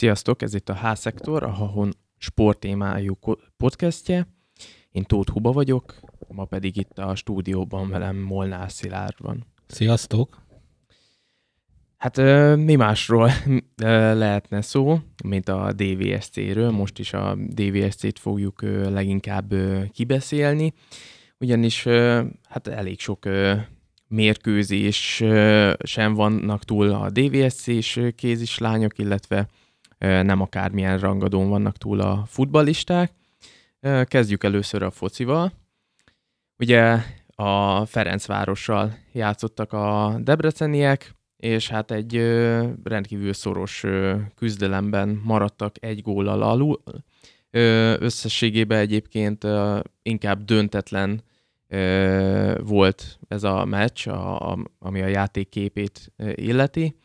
Sziasztok, ez itt a H-szektor, a Hahon sporttémájú podcastje. Én Tóth Huba vagyok, ma pedig itt a stúdióban velem Molnár Szilárd van. Sziasztok! Hát mi másról lehetne szó, mint a DVSC-ről. Most is a DVSC-t fogjuk leginkább kibeszélni, ugyanis hát elég sok mérkőzés sem vannak túl a DVSC-s kézislányok, illetve nem akármilyen rangadón vannak túl a futballisták. Kezdjük először a focival. Ugye a Ferencvárossal játszottak a debreceniek, és hát egy rendkívül szoros küzdelemben maradtak egy góllal alul. Összességében egyébként inkább döntetlen volt ez a meccs, ami a játék képét illeti.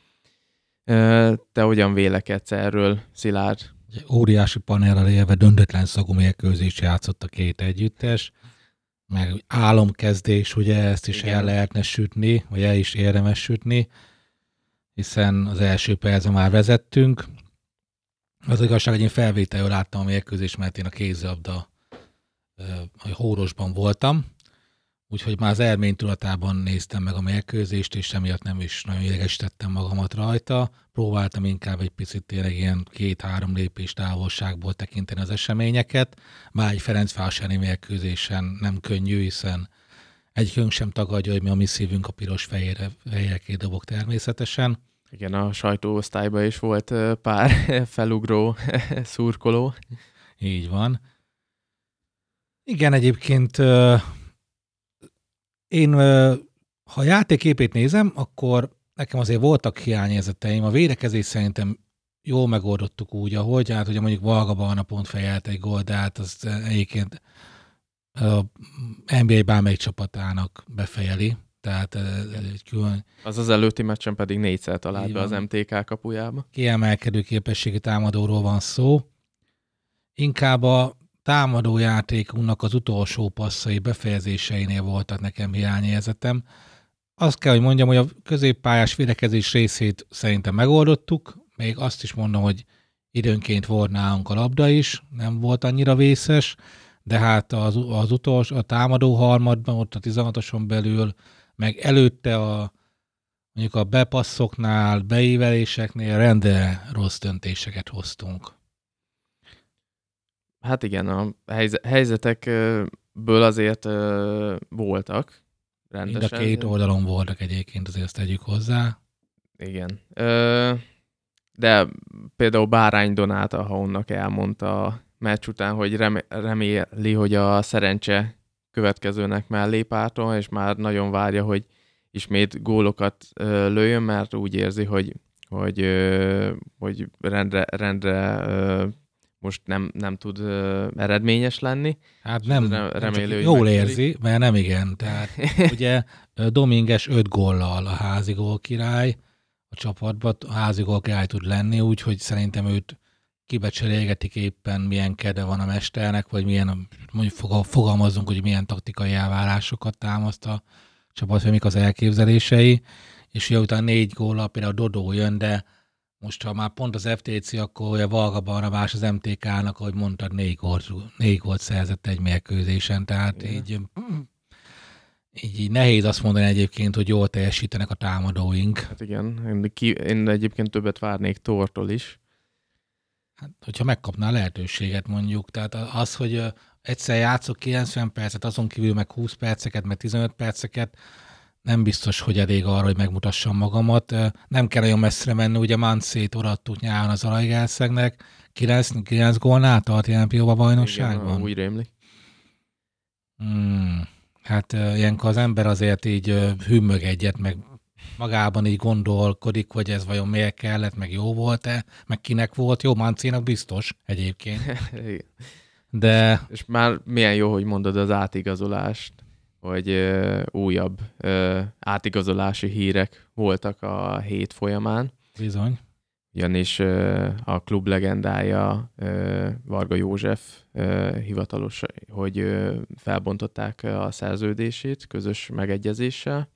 Te hogyan vélekedsz erről, Szilárd? Egy óriási panelre élve döntetlen szagú mérkőzést játszott a két együttes, meg álomkezdés, ugye ezt is Igen. el lehetne sütni, vagy el is érdemes sütni, hiszen az első percben már vezettünk. Az igazság, hogy én felvételről láttam a mérkőzést, mert én a kézilabda a hórosban voltam, úgyhogy már az elmény tudatában néztem meg a mérkőzést, és emiatt nem is nagyon idegesítettem magamat rajta. Próbáltam inkább egy picit tényleg ilyen két-három lépés távolságból tekinteni az eseményeket. Már egy Ferencvárosáni mérkőzésen nem könnyű, hiszen egyikünk sem tagadja, hogy mi a mi szívünk a piros fejére, fejére dobok természetesen. Igen, a sajtóosztályban is volt pár felugró szurkoló. Így van. Igen, egyébként én, ha játéképét nézem, akkor nekem azért voltak hiányérzeteim. A védekezés szerintem jól megoldottuk úgy, ahogy, hát ugye mondjuk Valga Barna pont fejelt egy gól, de hát az egyébként a NBA bármelyik csapatának befejeli. Tehát egy külön... Az az előtti meccsen pedig négyszer talált be az MTK kapujába. Kiemelkedő képességi támadóról van szó. Inkább a támadó játékunknak az utolsó passzai befejezéseinél voltak nekem hiányérzetem. Azt kell, hogy mondjam, hogy a középpályás védekezés részét szerintem megoldottuk, még azt is mondom, hogy időnként volt nálunk a labda is, nem volt annyira vészes, de hát az, az utolsó, a támadó harmadban, ott a 16-oson belül, meg előtte a mondjuk a bepasszoknál, beíveléseknél rendre rossz döntéseket hoztunk. Hát igen, a helyzetekből azért voltak rendesen. Mind a két oldalon voltak egyébként, azért ezt tegyük hozzá. Igen. De például Bárány Donáta, ha onnak elmondta a meccs után, hogy reméli, hogy a szerencse következőnek mellé pártol, és már nagyon várja, hogy ismét gólokat lőjön, mert úgy érzi, hogy, hogy, hogy rendre, rendre most nem, nem tud uh, eredményes lenni. Hát nem, reméli, hogy jól megkéri. érzi, mert nem igen. Tehát ugye Dominges öt góllal a házi gól király a csapatban, a házi gól király tud lenni, úgyhogy szerintem őt kibecserélgetik éppen, milyen kede van a mesternek, vagy milyen, mondjuk fogalmazunk, hogy milyen taktikai elvárásokat támaszt a csapat, vagy mik az elképzelései, és ugye utána négy góllal például Dodó jön, de most, ha már pont az FTC, akkor a Valga más az MTK-nak, ahogy mondtad, négy gólt, négy gólt szerzett egy mérkőzésen, tehát Igen. így, így, így nehéz azt mondani egyébként, hogy jól teljesítenek a támadóink. Hát igen, én, ki, én egyébként többet várnék Tortól is. Hát, hogyha megkapná lehetőséget mondjuk, tehát az, hogy egyszer játszok 90 percet, azon kívül meg 20 perceket, meg 15 perceket, nem biztos, hogy elég arra, hogy megmutassam magamat. Nem kell olyan messzire menni, ugye Mancét oradtuk nyáron az Alajgelszegnek, 9, 9 gólnál tart jelen a bajnokságban. Igen, úgy rémlik. Hmm. Hát ilyenkor az ember azért így hümmög egyet, meg magában így gondolkodik, hogy ez vajon miért kellett, meg jó volt-e, meg kinek volt jó, Mancénak biztos egyébként. De... És már milyen jó, hogy mondod az átigazolást hogy ö, újabb ö, átigazolási hírek voltak a hét folyamán. Bizony. Ugyanis ö, a klub legendája ö, Varga József ö, hivatalos, hogy ö, felbontották a szerződését közös megegyezéssel,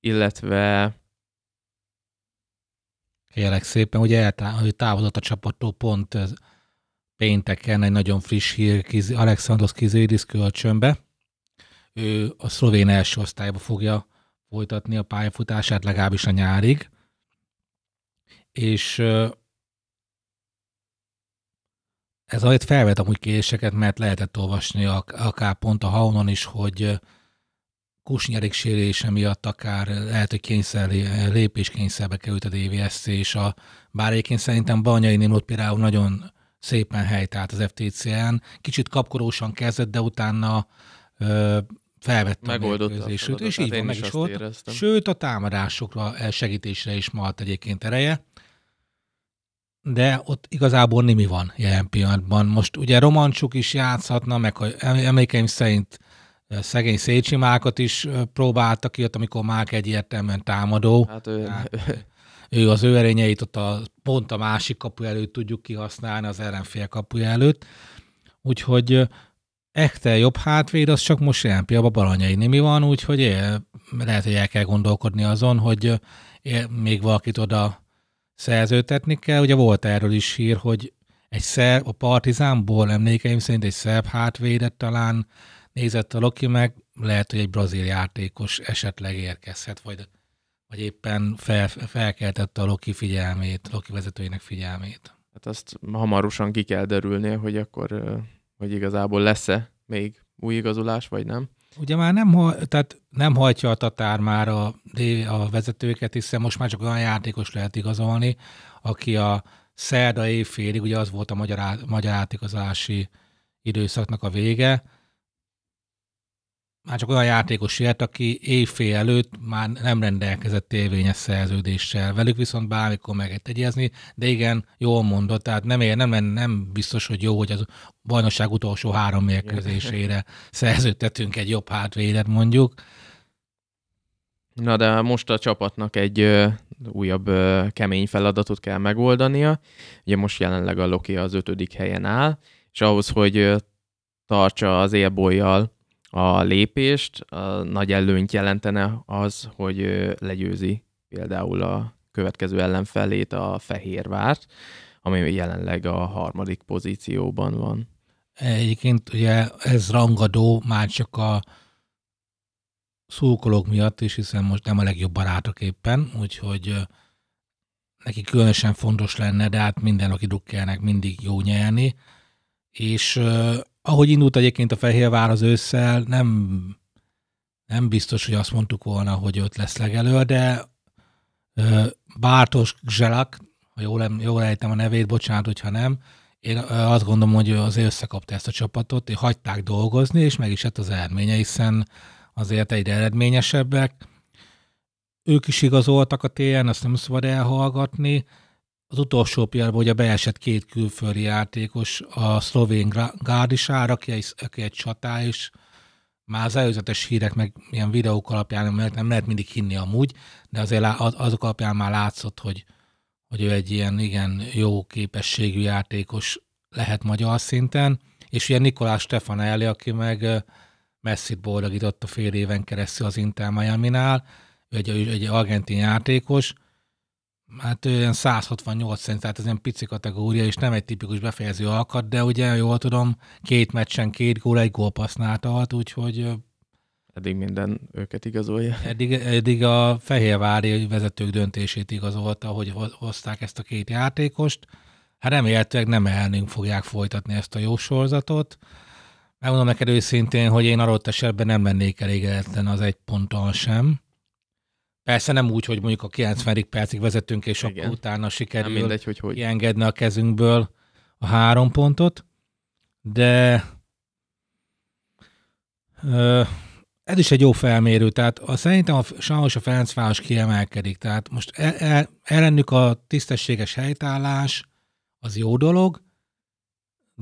illetve Kérlek szépen, ugye eltá- távozott a csapattól pont pénteken egy nagyon friss hír Alexandros Kizidis kölcsönbe. Ő a szlovén első osztályba fogja folytatni a pályafutását legalábbis a nyárig. És ez azért felvet amúgy kérdéseket, mert lehetett olvasni akár pont a Haunon is, hogy kusnyerik sérése miatt akár lehet, hogy kényszer, lépéskényszerbe került a DVSC, és a, bár egyébként szerintem Banyai Nimrod például nagyon szépen helytált az FTC-en. Kicsit kapkorósan kezdett, de utána felvette Megoldotta a mérkőzést, és így van, meg is volt. Éreztem. Sőt, a támadásokra, segítésre is malt egyébként ereje. De ott igazából nimi van jelen pillanatban. Most ugye Romancsuk is játszhatna, meg emlékeim szerint szegény Szécsimákat is próbáltak ki, amikor Mák egyértelműen támadó. Hát ő, hát, ő az ő erényeit ott a, pont a másik kapu előtt tudjuk kihasználni, az ellenfél kapuja előtt. Úgyhogy Ekte jobb hátvéd, az csak most ilyen piaba Balanyai Nimi van, úgyhogy él, lehet, hogy el kell gondolkodni azon, hogy él, még valakit oda szerzőtetni kell. Ugye volt erről is hír, hogy egy szerb, a Partizánból emlékeim szerint egy szerb hátvédet talán nézett a Loki meg, lehet, hogy egy brazil játékos esetleg érkezhet, vagy, vagy éppen fel, felkeltette a Loki figyelmét, Loki vezetőinek figyelmét. Hát azt hamarosan ki kell derülnie, hogy akkor hogy igazából lesz-e még új igazolás, vagy nem. Ugye már nem, tehát nem hajtja a Tatár már a, a vezetőket, hiszen most már csak olyan játékos lehet igazolni, aki a szerda évfélig, ugye az volt a magyar, magyar átigazolási időszaknak a vége, már csak olyan játékos jött, aki évfél előtt már nem rendelkezett érvényes szerződéssel. Velük viszont bármikor meg egyezni, de igen, jól mondott, tehát nem, ér, nem, nem biztos, hogy jó, hogy az bajnokság utolsó három mérkőzésére szerződtetünk egy jobb hátvédet mondjuk. Na de most a csapatnak egy újabb kemény feladatot kell megoldania. Ugye most jelenleg a Loki az ötödik helyen áll, és ahhoz, hogy ö, tartsa az élbolyjal a lépést, a nagy előnyt jelentene az, hogy legyőzi például a következő ellenfelét, a Fehérvárt, ami jelenleg a harmadik pozícióban van. Egyébként ugye ez rangadó már csak a szurkolók miatt is, hiszen most nem a legjobb barátok éppen, úgyhogy neki különösen fontos lenne, de hát minden, aki drukkelnek, mindig jó nyerni. És ahogy indult egyébként a Fehérvár az ősszel, nem, nem biztos, hogy azt mondtuk volna, hogy ott lesz legelő, de Bártos Zselak, ha jól, jól ejtem a nevét, bocsánat, hogyha nem, én azt gondolom, hogy azért összekapta ezt a csapatot, és hagyták dolgozni, és meg is lett az eredménye, hiszen azért egyre eredményesebbek. Ők is igazoltak a téren, azt nem szabad elhallgatni, az utolsó pillanatban ugye beesett két külföldi játékos, a szlovén Gárdisár, aki egy, aki egy csatá, és már az előzetes hírek, meg ilyen videók alapján mert nem lehet mindig hinni amúgy, de azért azok alapján már látszott, hogy, hogy ő egy ilyen igen jó képességű játékos lehet magyar szinten, és ilyen Nikolás Stefanelli, aki meg messzit boldogított a fél éven keresztül az Inter Miami-nál, ő egy, egy argentin játékos, hát olyan 168 cent, tehát ez ilyen pici kategória, és nem egy tipikus befejező alkat, de ugye jól tudom, két meccsen két gól, egy gólpassznál tart, úgyhogy Eddig minden őket igazolja. Eddig, eddig a Fehérvári vezetők döntését igazolta, hogy hozták ezt a két játékost. Hát remélhetőleg nem elnünk fogják folytatni ezt a jó sorzatot. Megmondom neked őszintén, hogy én adott esetben nem lennék elégedetlen az egy ponttal sem. Persze nem úgy, hogy mondjuk a 90. percig vezetünk, és Igen. akkor utána sikerül nem mindegy, hogy hogy. kiengedni a kezünkből a három pontot, de ö, ez is egy jó felmérő, tehát a, szerintem a, sajnos a Ferencváros kiemelkedik, tehát most el, el, ellenük a tisztességes helytállás az jó dolog,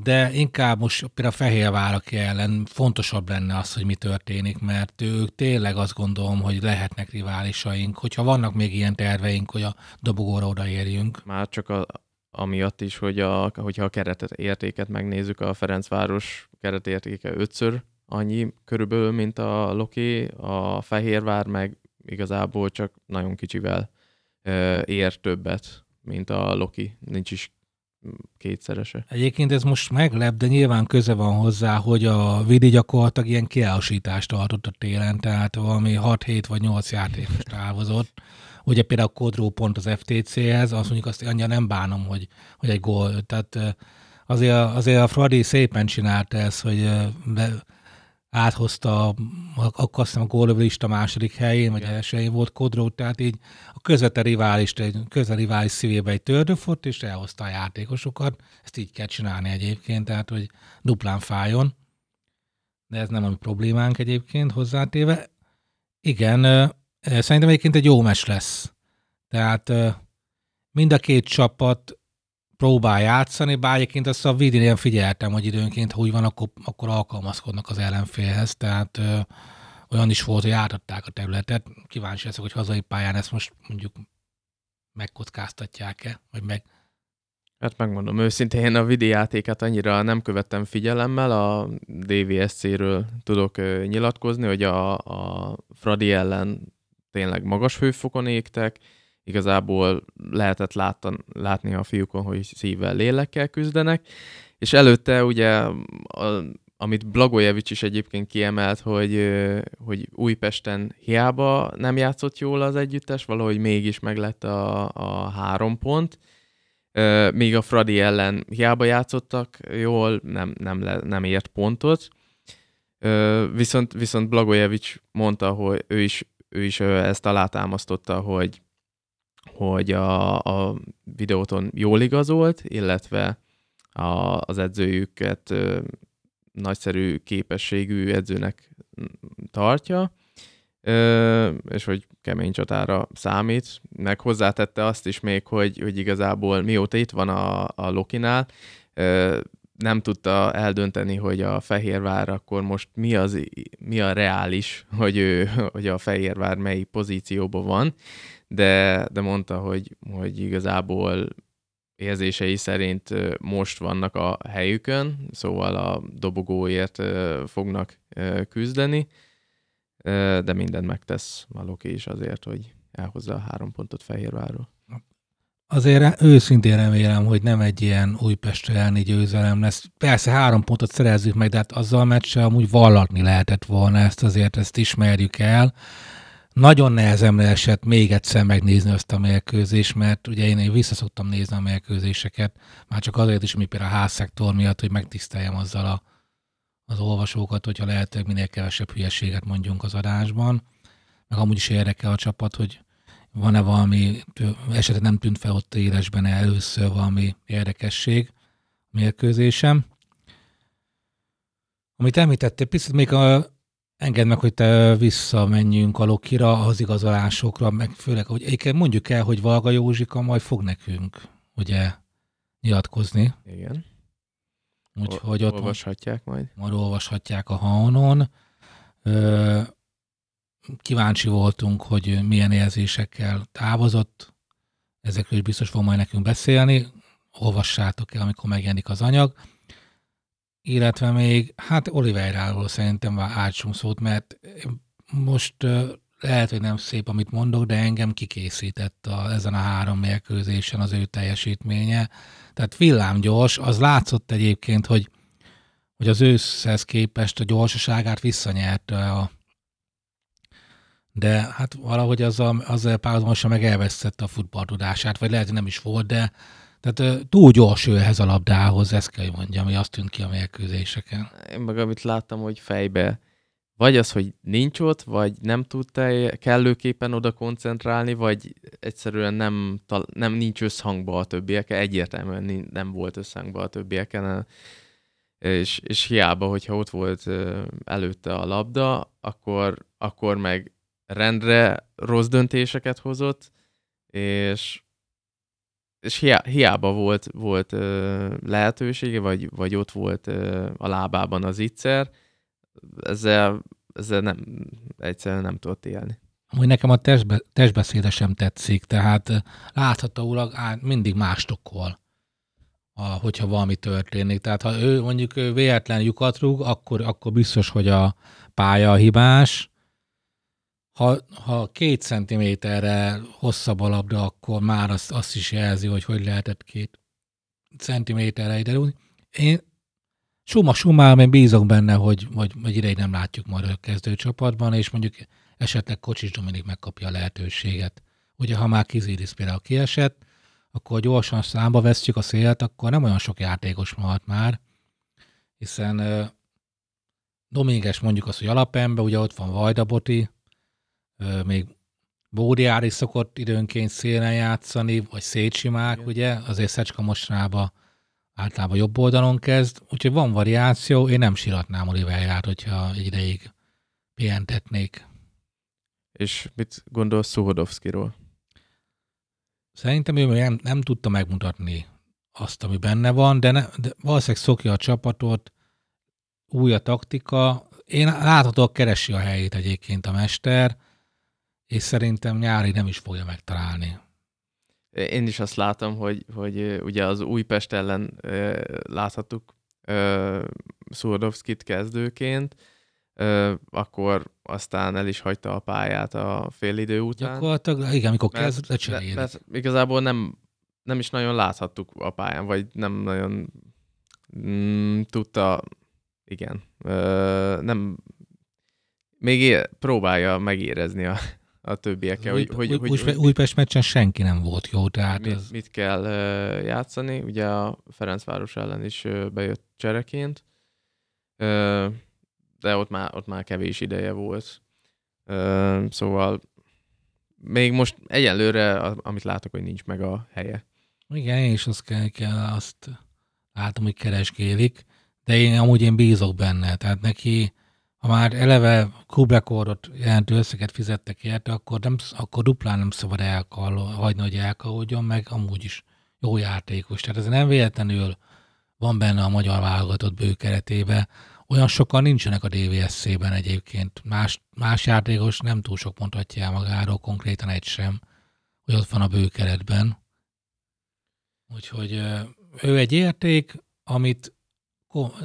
de inkább most például a Fehérvárak ellen fontosabb lenne az, hogy mi történik, mert ők tényleg azt gondolom, hogy lehetnek riválisaink, hogyha vannak még ilyen terveink, hogy a dobogóra odaérjünk. Már csak a, amiatt is, hogy a, hogyha a keretet értéket megnézzük, a Ferencváros keretértéke ötször annyi körülbelül, mint a Loki, a Fehérvár meg igazából csak nagyon kicsivel ér többet, mint a Loki, nincs is kétszerese. Egyébként ez most meglep, de nyilván köze van hozzá, hogy a Vidi gyakorlatilag ilyen kiállásítást tartott a télen, tehát valami 6-7 vagy 8 játékos távozott. Ugye például a Kodró pont az FTC-hez, azt mondjuk azt annyira nem bánom, hogy, hogy egy gól. Tehát azért, azért a Fradi szépen csinálta ezt, hogy be, áthozta, akkor azt hiszem a gólövőlista második helyén, vagy első helyén volt Kodró, tehát így a közvetlen rivális, egy közvetlen rivális szívébe egy tördöfort, és elhozta a játékosokat. Ezt így kell csinálni egyébként, tehát hogy duplán fájjon. De ez nem a mi problémánk egyébként hozzátéve. Igen, szerintem egyébként egy jó mes lesz. Tehát mind a két csapat próbál játszani, bár egyébként azt a Vidin figyeltem, hogy időnként, ha úgy van, akkor, akkor alkalmazkodnak az ellenfélhez, tehát ö, olyan is volt, hogy átadták a területet. Kíváncsi leszek, hogy hazai pályán ezt most mondjuk megkockáztatják-e, vagy meg... Hát megmondom őszintén, én a vidi játékát annyira nem követtem figyelemmel, a DVSC-ről tudok nyilatkozni, hogy a, a Fradi ellen tényleg magas hőfokon égtek, igazából lehetett láttan, látni a fiúkon, hogy szívvel, lélekkel küzdenek, és előtte ugye, a, amit Blagojevics is egyébként kiemelt, hogy, hogy Újpesten hiába nem játszott jól az együttes, valahogy mégis meglett a, a három pont, míg a Fradi ellen hiába játszottak jól, nem, nem, le, nem ért pontot, viszont, viszont Blagojevics mondta, hogy ő is, ő is ezt alátámasztotta, hogy hogy a, a videóton jól igazolt, illetve a, az edzőjüket ö, nagyszerű képességű edzőnek tartja, ö, és hogy kemény csatára számít. Meg hozzátette azt is még, hogy, hogy igazából mióta itt van a, a Lokinál, nem tudta eldönteni, hogy a Fehérvár akkor most mi, az, mi a reális, hogy, ő, hogy a Fehérvár melyik pozícióban van, de, de mondta, hogy, hogy igazából érzései szerint most vannak a helyükön, szóval a dobogóért fognak küzdeni, de mindent megtesz Maloki is azért, hogy elhozza a három pontot Fehérvárról. Azért őszintén remélem, hogy nem egy ilyen Újpest elni győzelem lesz. Persze három pontot szerezzük meg, de hát azzal a meccsel amúgy vallatni lehetett volna ezt, azért ezt ismerjük el. Nagyon nehezemre esett még egyszer megnézni azt a mérkőzést, mert ugye én, én visszaszoktam nézni a mérkőzéseket, már csak azért is, mi például a házszektor miatt, hogy megtiszteljem azzal a, az olvasókat, hogyha lehetőleg minél kevesebb hülyeséget mondjunk az adásban. Meg amúgy is érdekel a csapat, hogy van-e valami, esetleg nem tűnt fel ott élesben először valami érdekesség a mérkőzésem. Amit említettél, picit még a, engedd meg, hogy te visszamenjünk a Lokira, az igazolásokra, meg főleg, hogy egyébként mondjuk el, hogy Valga Józsika majd fog nekünk, ugye, nyilatkozni. Igen. Úgyhogy ott olvashatják majd. Majd olvashatják a Haonon. Ö, kíváncsi voltunk, hogy milyen érzésekkel távozott. Ezekről is biztos fog majd nekünk beszélni. Olvassátok el, amikor megjelenik az anyag illetve még, hát Oliveráról szerintem ártsunk szót, mert most lehet, hogy nem szép, amit mondok, de engem kikészített a, ezen a három mérkőzésen az ő teljesítménye. Tehát villámgyors, az látszott egyébként, hogy, hogy az őszhez képest a gyorsaságát visszanyerte a de hát valahogy azzal, azzal párhuzamosan meg elvesztette a futballtudását, vagy lehet, hogy nem is volt, de tehát túl gyors ő ehhez a labdához, ezt kell, hogy mondjam, ami azt tűnt ki a mérkőzéseken. Én meg amit láttam, hogy fejbe vagy az, hogy nincs ott, vagy nem tudta kellőképpen oda koncentrálni, vagy egyszerűen nem, nem nincs összhangba a többiekkel, egyértelműen nem volt összhangba a többieken, és, és hiába, hogyha ott volt előtte a labda, akkor, akkor meg rendre rossz döntéseket hozott, és és hiába volt, volt ö, lehetősége, vagy, vagy ott volt ö, a lábában az ígyszer, ezzel, ezzel nem, egyszerűen nem tudott élni. Amúgy nekem a testbe, testbeszéde sem tetszik, tehát láthatólag mindig más tokkol, a, hogyha valami történik. Tehát ha ő mondjuk véletlen lyukat rúg, akkor, akkor biztos, hogy a pálya hibás, ha, ha két centiméterre hosszabb a labda, akkor már azt, azt is jelzi, hogy hogy lehetett két centiméterre ide. Én summa summa, én bízok benne, hogy, hogy, hogy ideig nem látjuk majd a kezdőcsapatban, és mondjuk esetleg Kocsis Dominik megkapja a lehetőséget. Ugye, ha már Kiziris például kiesett, akkor gyorsan számba vesztjük a szélt, akkor nem olyan sok játékos maradt már, hiszen Dominges mondjuk az, hogy alapember, ugye ott van Vajdaboti, még Bódiár is szokott időnként szélen játszani, vagy Szécsimák, Igen. ugye, azért Szecska mostrába általában jobb oldalon kezd, úgyhogy van variáció, én nem síratnám Oliverját, hogyha egy ideig pihentetnék. És mit gondolsz Szuhodovszkiról? Szerintem ő nem, nem tudta megmutatni azt, ami benne van, de, ne, de valószínűleg szokja a csapatot, új a taktika. Én láthatóan keresi a helyét egyébként a mester, és szerintem nyári nem is fogja megtalálni. Én is azt látom, hogy, hogy ugye az Újpest ellen láthattuk Szurdovszkit kezdőként, akkor aztán el is hagyta a pályát a félidő után. Gyakorlatilag, igen, amikor kezd, lecserélik. Mert igazából nem, nem is nagyon láthattuk a pályán, vagy nem nagyon mm, tudta, igen, ö, nem, még é, próbálja megérezni a, a többiekkel. Új, hogy, hogy, hogy, hogy, Újpest meccsen senki nem volt jó, tehát mit, ez... mit kell játszani. Ugye a Ferencváros ellen is bejött csereként. De ott már, ott már kevés ideje volt. Szóval még most egyelőre, amit látok, hogy nincs meg a helye. Igen, és azt kell, kell azt látom, hogy keresgélik, de én amúgy én bízok benne, tehát neki, ha már eleve kubrekordot jelentő összeget fizettek érte, akkor, nem, akkor duplán nem szabad elkal, hagyni, hogy elkalódjon, meg amúgy is jó játékos. Tehát ez nem véletlenül van benne a magyar válogatott bő keretében, olyan sokan nincsenek a DVSC-ben egyébként. Más, más játékos nem túl sok mondhatja el magáról, konkrétan egy sem, hogy ott van a bőkeretben. Úgyhogy ő egy érték, amit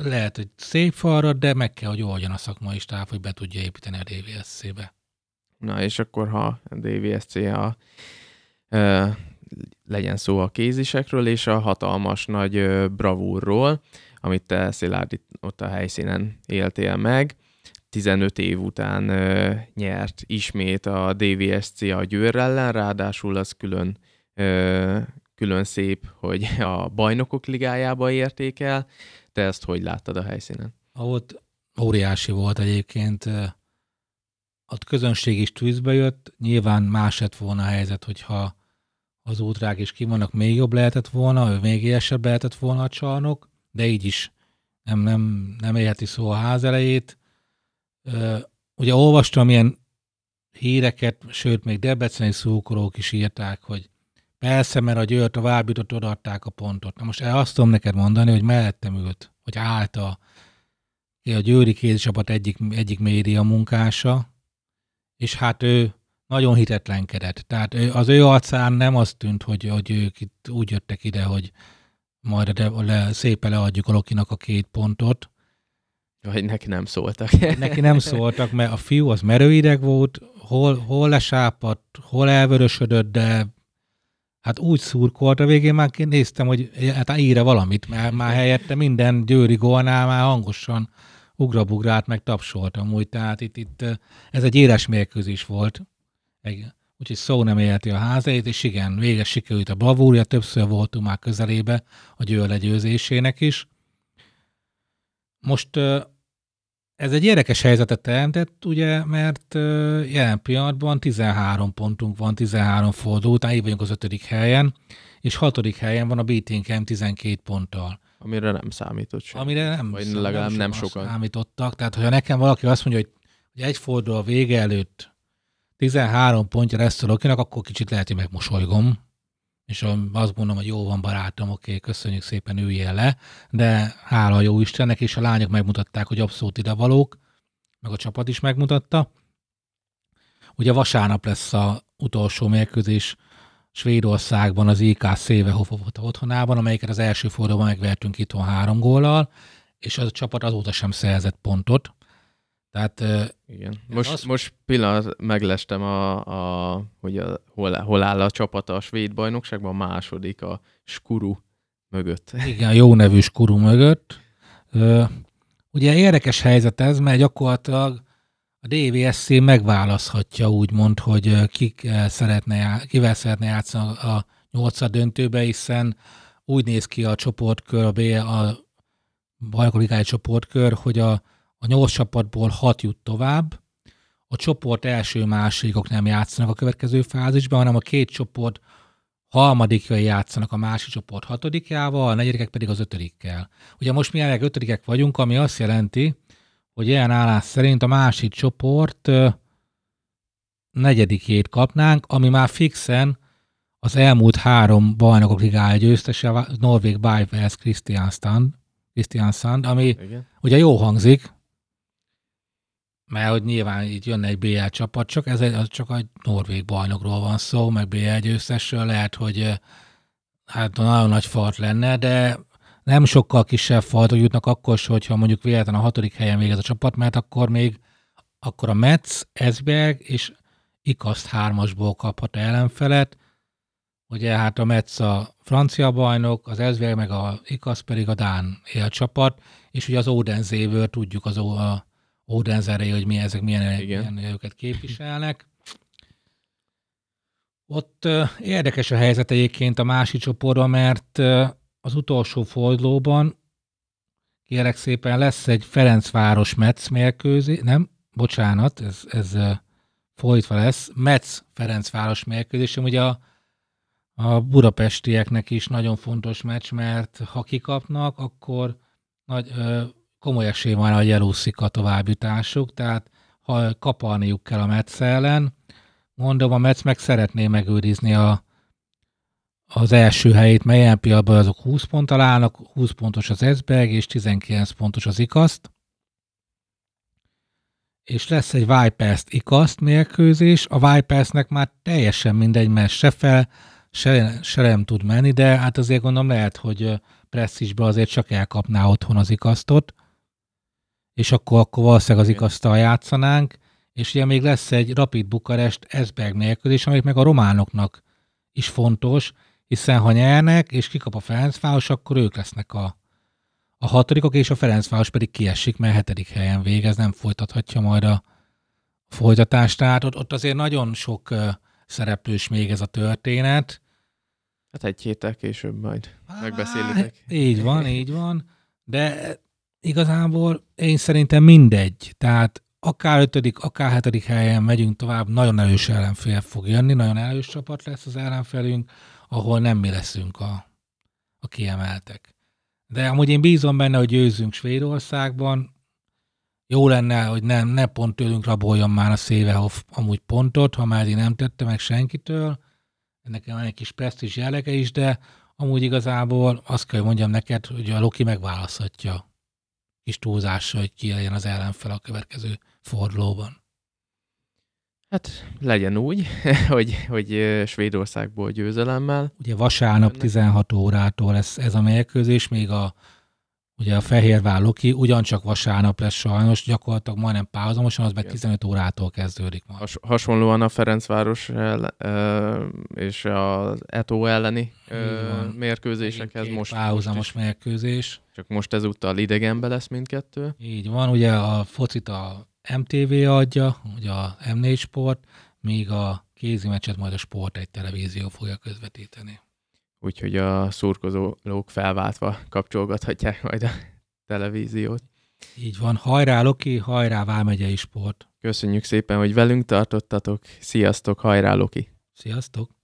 lehet, hogy szép falra, de meg kell, hogy oldjon a szakmai stáb, hogy be tudja építeni a DVSC-be. Na és akkor, ha a DVSC a, ö, legyen szó a kézisekről és a hatalmas nagy ö, bravúrról, amit te Szilárd ott a helyszínen éltél meg. 15 év után ö, nyert ismét a DVSC a Győr ellen, ráadásul az külön, ö, külön szép, hogy a bajnokok ligájába érték el. Te ezt hogy láttad a helyszínen? Ott óriási volt egyébként. A közönség is tűzbe jött, nyilván más lett volna a helyzet, hogyha az útrák is kivannak, még jobb lehetett volna, ő még élesebb lehetett volna a csarnok, de így is nem, nem, nem élheti szó a ház elejét. Ugye olvastam ilyen híreket, sőt, még debreceni szókorók is írták, hogy persze, mert a Győrt a Várbjutott odaadták a pontot. Na most azt tudom neked mondani, hogy mellettem ült, hogy állt a, a Győri kézcsapat egyik, egyik média munkása, és hát ő nagyon hitetlenkedett. Tehát ő, az ő arcán nem az tűnt, hogy, hogy ők itt úgy jöttek ide, hogy majd le, le, szépen leadjuk a Lokinak a két pontot. Vagy neki nem szóltak. neki nem szóltak, mert a fiú az merőideg volt, hol, hol lesápadt, hol elvörösödött, de hát úgy szurkolt a végén már néztem, hogy hát íre valamit, mert már helyette minden győri gólnál már hangosan ugrabugrált, meg tapsoltam úgy, tehát itt, itt ez egy éres mérkőzés volt. Úgyhogy szó nem élti a házait, és igen, véges sikerült a bravúrja, többször voltunk már közelébe a győr legyőzésének is. Most ez egy érdekes helyzetet teremtett, ugye, mert jelen pillanatban 13 pontunk van, 13 forduló után, így vagyunk az ötödik helyen, és hatodik helyen van a BTNKM 12 ponttal. Amire nem számított sem. Amire nem, Vagy legalább nem, nem sokan. számítottak. Tehát, hogyha nekem valaki azt mondja, hogy, hogy egy forduló a vége előtt 13 pontja lesz a Lokinak, akkor kicsit lehet, hogy megmosolygom, és azt mondom, hogy jó van barátom, oké, köszönjük szépen, üljél le, de hála a jó Istennek, és a lányok megmutatták, hogy abszolút ide valók, meg a csapat is megmutatta. Ugye vasárnap lesz a utolsó mérkőzés Svédországban az IK Széve otthonában, amelyiket az első fordulóban megvertünk itthon három góllal, és az a csapat azóta sem szerzett pontot. Tehát igen. Most, az... most pillanat meglestem, a, a, hogy a, hol, hol áll a csapata a svéd bajnokságban, a második a Skuru mögött. Igen, jó nevű Skuru mögött. Ugye érdekes helyzet ez, mert gyakorlatilag a DVSC megválaszthatja úgymond, hogy kik szeretne, kivel szeretne játszani a nyolcad döntőbe, hiszen úgy néz ki a csoportkör, a, B, a bajnokoligáj csoportkör, hogy a, a nyolc csapatból hat jut tovább, a csoport első másodikok nem játszanak a következő fázisban, hanem a két csoport harmadikai játszanak a másik csoport hatodikjával, a negyedikek pedig az ötödikkel. Ugye most mi jelenleg ötödikek vagyunk, ami azt jelenti, hogy ilyen állás szerint a másik csoport negyedikét kapnánk, ami már fixen az elmúlt három bajnokok ligája győztese, a Norvég Bajvers Christiansand, Christiansand, ami Igen. ugye jó hangzik, mert hogy nyilván itt jönne egy BL csapat, csak ez egy, az csak egy norvég bajnokról van szó, meg BL győztesről, lehet, hogy hát nagyon nagy fart lenne, de nem sokkal kisebb faltok jutnak akkor hogyha mondjuk véletlen a hatodik helyen végez a csapat, mert akkor még akkor a Metz, Esberg és Ikaszt hármasból kaphat ellenfelet. Ugye hát a Metz a francia bajnok, az Esberg meg a Ikaszt pedig a Dán élcsapat, és ugye az Odenzévől tudjuk az a Odenzerre, hogy mi ezek milyen, milyen őket képviselnek. Ott uh, érdekes a helyzet egyébként a másik csoportban, mert uh, az utolsó fordulóban kérek szépen lesz egy Ferencváros Metz mérkőzés, nem, bocsánat, ez, ez folytva lesz, Metz Ferencváros mérkőzés, ugye a, a budapestieknek is nagyon fontos meccs, mert ha kikapnak, akkor nagy, ö, komoly esély van, hogy elúszik a továbbjutásuk, tehát ha kapalniuk kell a Metz ellen, mondom, a Metz meg szeretné megőrizni a, az első helyét, mely ilyen pillanatban azok 20 ponttal állnak, 20 pontos az Esberg és 19 pontos az Ikaszt. És lesz egy Vipers Ikaszt mérkőzés. A Vipersnek már teljesen mindegy, mert se fel, se, se nem tud menni, de hát azért gondolom lehet, hogy presztisbe azért csak elkapná otthon az Ikasztot, és akkor, akkor valószínűleg az Ikasztal játszanánk, és ugye még lesz egy Rapid Bukarest Esberg mérkőzés, amelyik meg a románoknak is fontos, hiszen ha nyernek, és kikap a Ferencváros, akkor ők lesznek a, a hatodikok, és a Ferencváros pedig kiesik, mert hetedik helyen végez, nem folytathatja majd a folytatást. Tehát ott, ott azért nagyon sok uh, szereplős még ez a történet. Hát egy héttel később majd megbeszélitek. Így van, így van. De igazából én szerintem mindegy. Tehát akár ötödik, akár hetedik helyen megyünk tovább, nagyon erős ellenfél fog jönni, nagyon erős csapat lesz az ellenfelünk ahol nem mi leszünk a, a kiemeltek. De amúgy én bízom benne, hogy győzünk Svédországban. Jó lenne, hogy nem, ne pont tőlünk raboljon már a Szévehoff amúgy pontot, ha már én nem tette meg senkitől. Ennek van egy kis presztis jellege is, de amúgy igazából azt kell, hogy mondjam neked, hogy a Loki megválaszthatja kis túlzással, hogy ki legyen az ellenfel a következő fordulóban. Hát legyen úgy, hogy, hogy Svédországból győzelemmel. Ugye vasárnap 16 órától lesz ez a mérkőzés, még a Ugye a Fehérvár Loki ugyancsak vasárnap lesz sajnos, gyakorlatilag majdnem párhuzamosan, az meg 15 órától kezdődik majd. Has, hasonlóan a Ferencváros el, és az Eto elleni mérkőzésekhez most. Párhuzamos most mérkőzés. Csak most ezúttal idegenbe lesz mindkettő. Így van, ugye a focit a MTV adja, ugye a M4 Sport, míg a kézi meccset majd a Sport egy televízió fogja közvetíteni. Úgyhogy a szurkozók felváltva kapcsolgathatják majd a televíziót. Így van. Hajrá Loki, hajrá Vámegyei Sport. Köszönjük szépen, hogy velünk tartottatok. Sziasztok, hajrá Loki. Sziasztok.